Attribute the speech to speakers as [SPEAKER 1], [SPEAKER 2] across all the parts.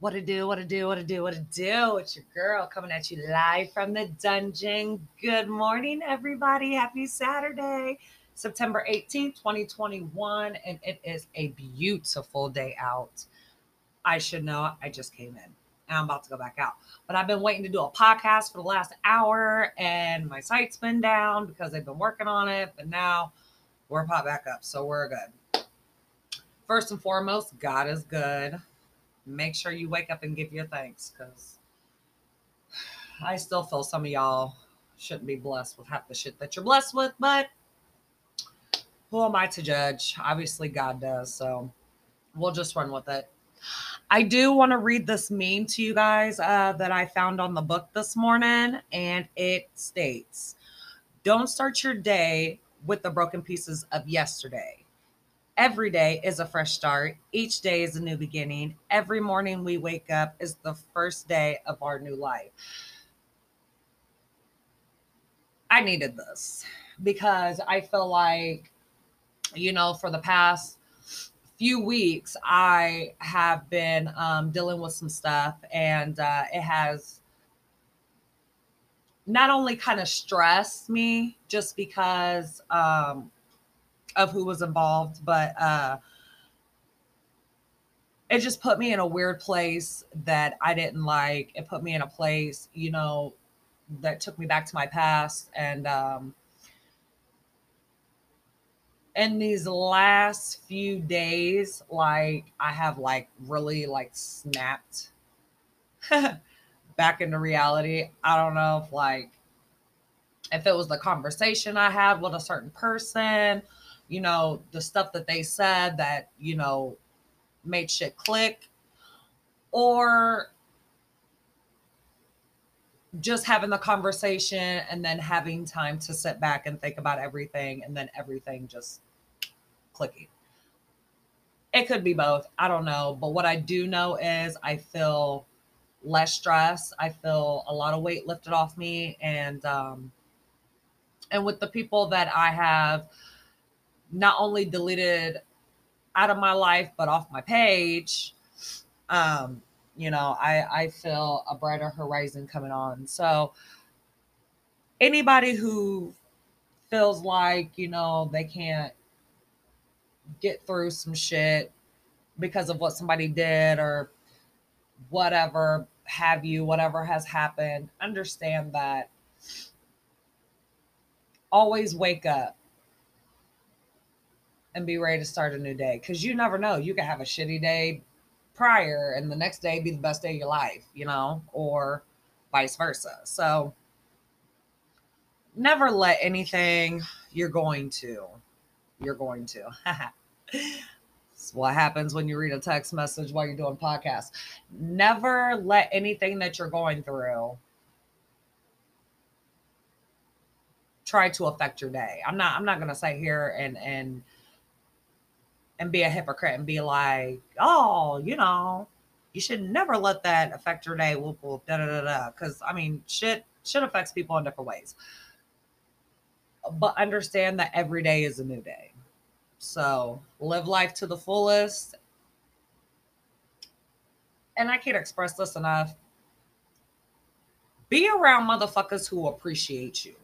[SPEAKER 1] What to do, what to do, what to do, what to do. It's your girl coming at you live from the dungeon. Good morning, everybody. Happy Saturday, September 18th, 2021. And it is a beautiful day out. I should know, I just came in and I'm about to go back out. But I've been waiting to do a podcast for the last hour and my site's been down because they've been working on it. But now we're popped back up. So we're good. First and foremost, God is good make sure you wake up and give your thanks because I still feel some of y'all shouldn't be blessed with half the shit that you're blessed with, but who am I to judge? Obviously, God does. So we'll just run with it. I do want to read this meme to you guys uh, that I found on the book this morning, and it states Don't start your day with the broken pieces of yesterday Every day is a fresh start. Each day is a new beginning. Every morning we wake up is the first day of our new life. I needed this because I feel like, you know, for the past few weeks, I have been um, dealing with some stuff and uh, it has not only kind of stressed me just because um, of who was involved, but uh, it just put me in a weird place that I didn't like. It put me in a place, you know, that took me back to my past. And um, in these last few days, like I have like really like snapped back into reality. I don't know if like if it was the conversation I had with a certain person you know, the stuff that they said that, you know, made shit click, or just having the conversation and then having time to sit back and think about everything and then everything just clicking. It could be both. I don't know. But what I do know is I feel less stress. I feel a lot of weight lifted off me. And um and with the people that I have not only deleted out of my life but off my page. Um you know i i feel a brighter horizon coming on. So anybody who feels like you know they can't get through some shit because of what somebody did or whatever have you whatever has happened understand that. Always wake up and be ready to start a new day because you never know. You can have a shitty day prior and the next day be the best day of your life, you know, or vice versa. So never let anything you're going to, you're going to. what happens when you read a text message while you're doing podcasts. Never let anything that you're going through try to affect your day. I'm not I'm not gonna sit here and and and be a hypocrite and be like, oh, you know, you should never let that affect your day. Whoop whoop da da da da. Because I mean, shit shit affects people in different ways. But understand that every day is a new day. So live life to the fullest. And I can't express this enough. Be around motherfuckers who appreciate you.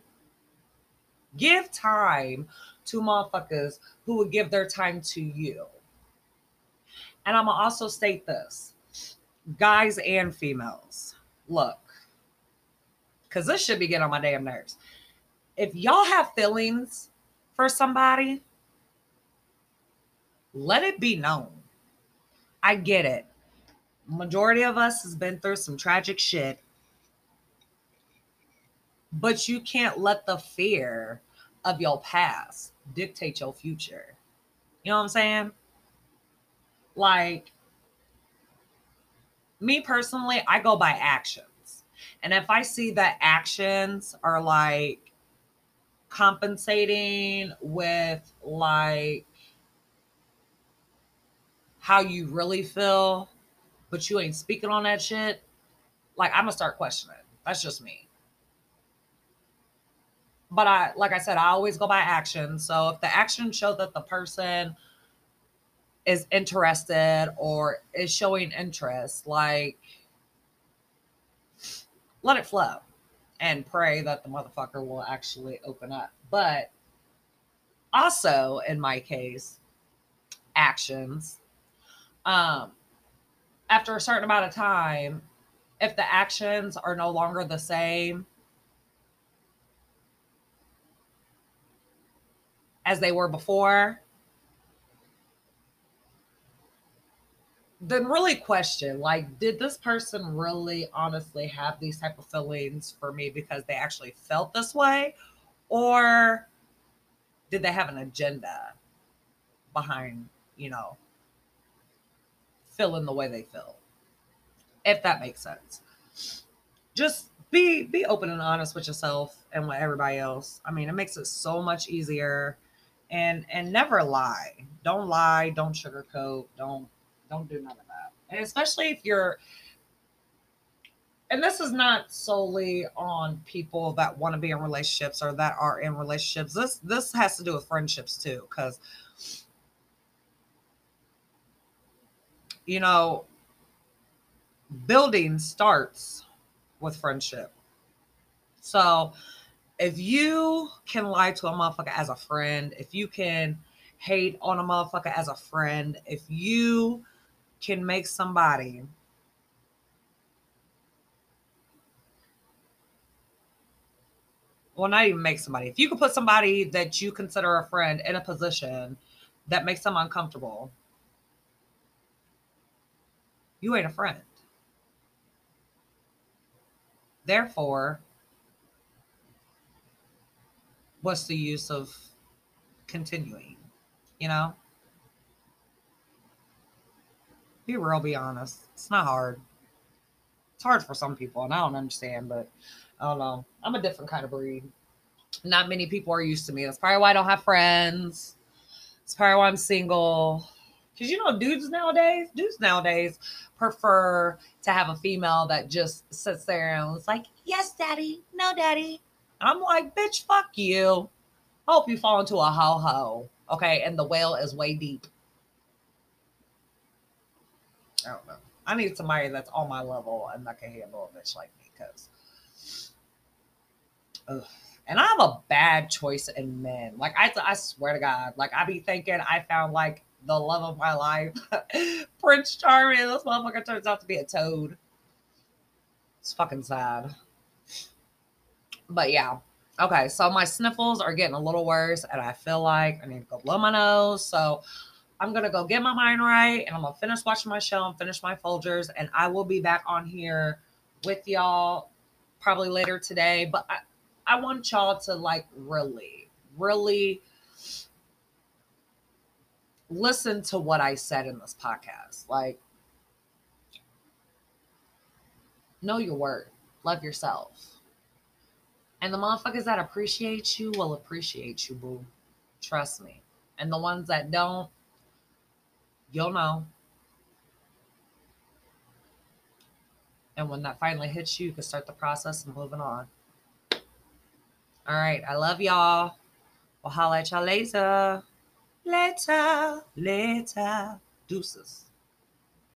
[SPEAKER 1] Give time to motherfuckers who would give their time to you. And I'm gonna also state this guys and females, look, because this should be getting on my damn nerves. If y'all have feelings for somebody, let it be known. I get it. Majority of us has been through some tragic shit. But you can't let the fear of your past dictate your future. You know what I'm saying? Like, me personally, I go by actions. And if I see that actions are like compensating with like how you really feel, but you ain't speaking on that shit, like I'm gonna start questioning. That's just me but I like I said, I always go by action. So if the action show that the person is interested or is showing interest, like let it flow and pray that the motherfucker will actually open up. But also, in my case, actions. Um, after a certain amount of time, if the actions are no longer the same as they were before, then really question like did this person really honestly have these type of feelings for me because they actually felt this way? Or did they have an agenda behind you know feeling the way they feel if that makes sense. Just be be open and honest with yourself and with everybody else. I mean it makes it so much easier and and never lie don't lie don't sugarcoat don't don't do none of that. And especially if you're and this is not solely on people that want to be in relationships or that are in relationships. This this has to do with friendships too cuz you know building starts with friendship. So if you can lie to a motherfucker as a friend, if you can hate on a motherfucker as a friend, if you can make somebody well not even make somebody. If you can put somebody that you consider a friend in a position that makes them uncomfortable you ain't a friend. Therefore what's the use of continuing you know be real, be honest. It's not hard. It's hard for some people, and I don't understand, but I don't know. I'm a different kind of breed. Not many people are used to me. That's probably why I don't have friends. It's probably why I'm single. Because you know, dudes nowadays, dudes nowadays prefer to have a female that just sits there and is like, yes, daddy, no, daddy. I'm like, bitch, fuck you. Hope you fall into a ho ho. Okay. And the whale is way deep. I don't know. I need somebody that's on my level and that can handle a bitch like me because. And I have a bad choice in men. Like I, I swear to God, like I be thinking I found like the love of my life, Prince Charming. This motherfucker turns out to be a toad. It's fucking sad. But yeah. Okay, so my sniffles are getting a little worse, and I feel like I need to go blow my nose. So I'm gonna go get my mind right and I'm gonna finish watching my show and finish my Folgers, and I will be back on here with y'all probably later today. But I, I want y'all to like really, really listen to what I said in this podcast. Like, know your worth, love yourself. And the motherfuckers that appreciate you will appreciate you, boo. Trust me. And the ones that don't, you'll know. And when that finally hits you, you can start the process of moving on. All right. I love y'all. We'll holla at y'all later. Later. Later. Deuces.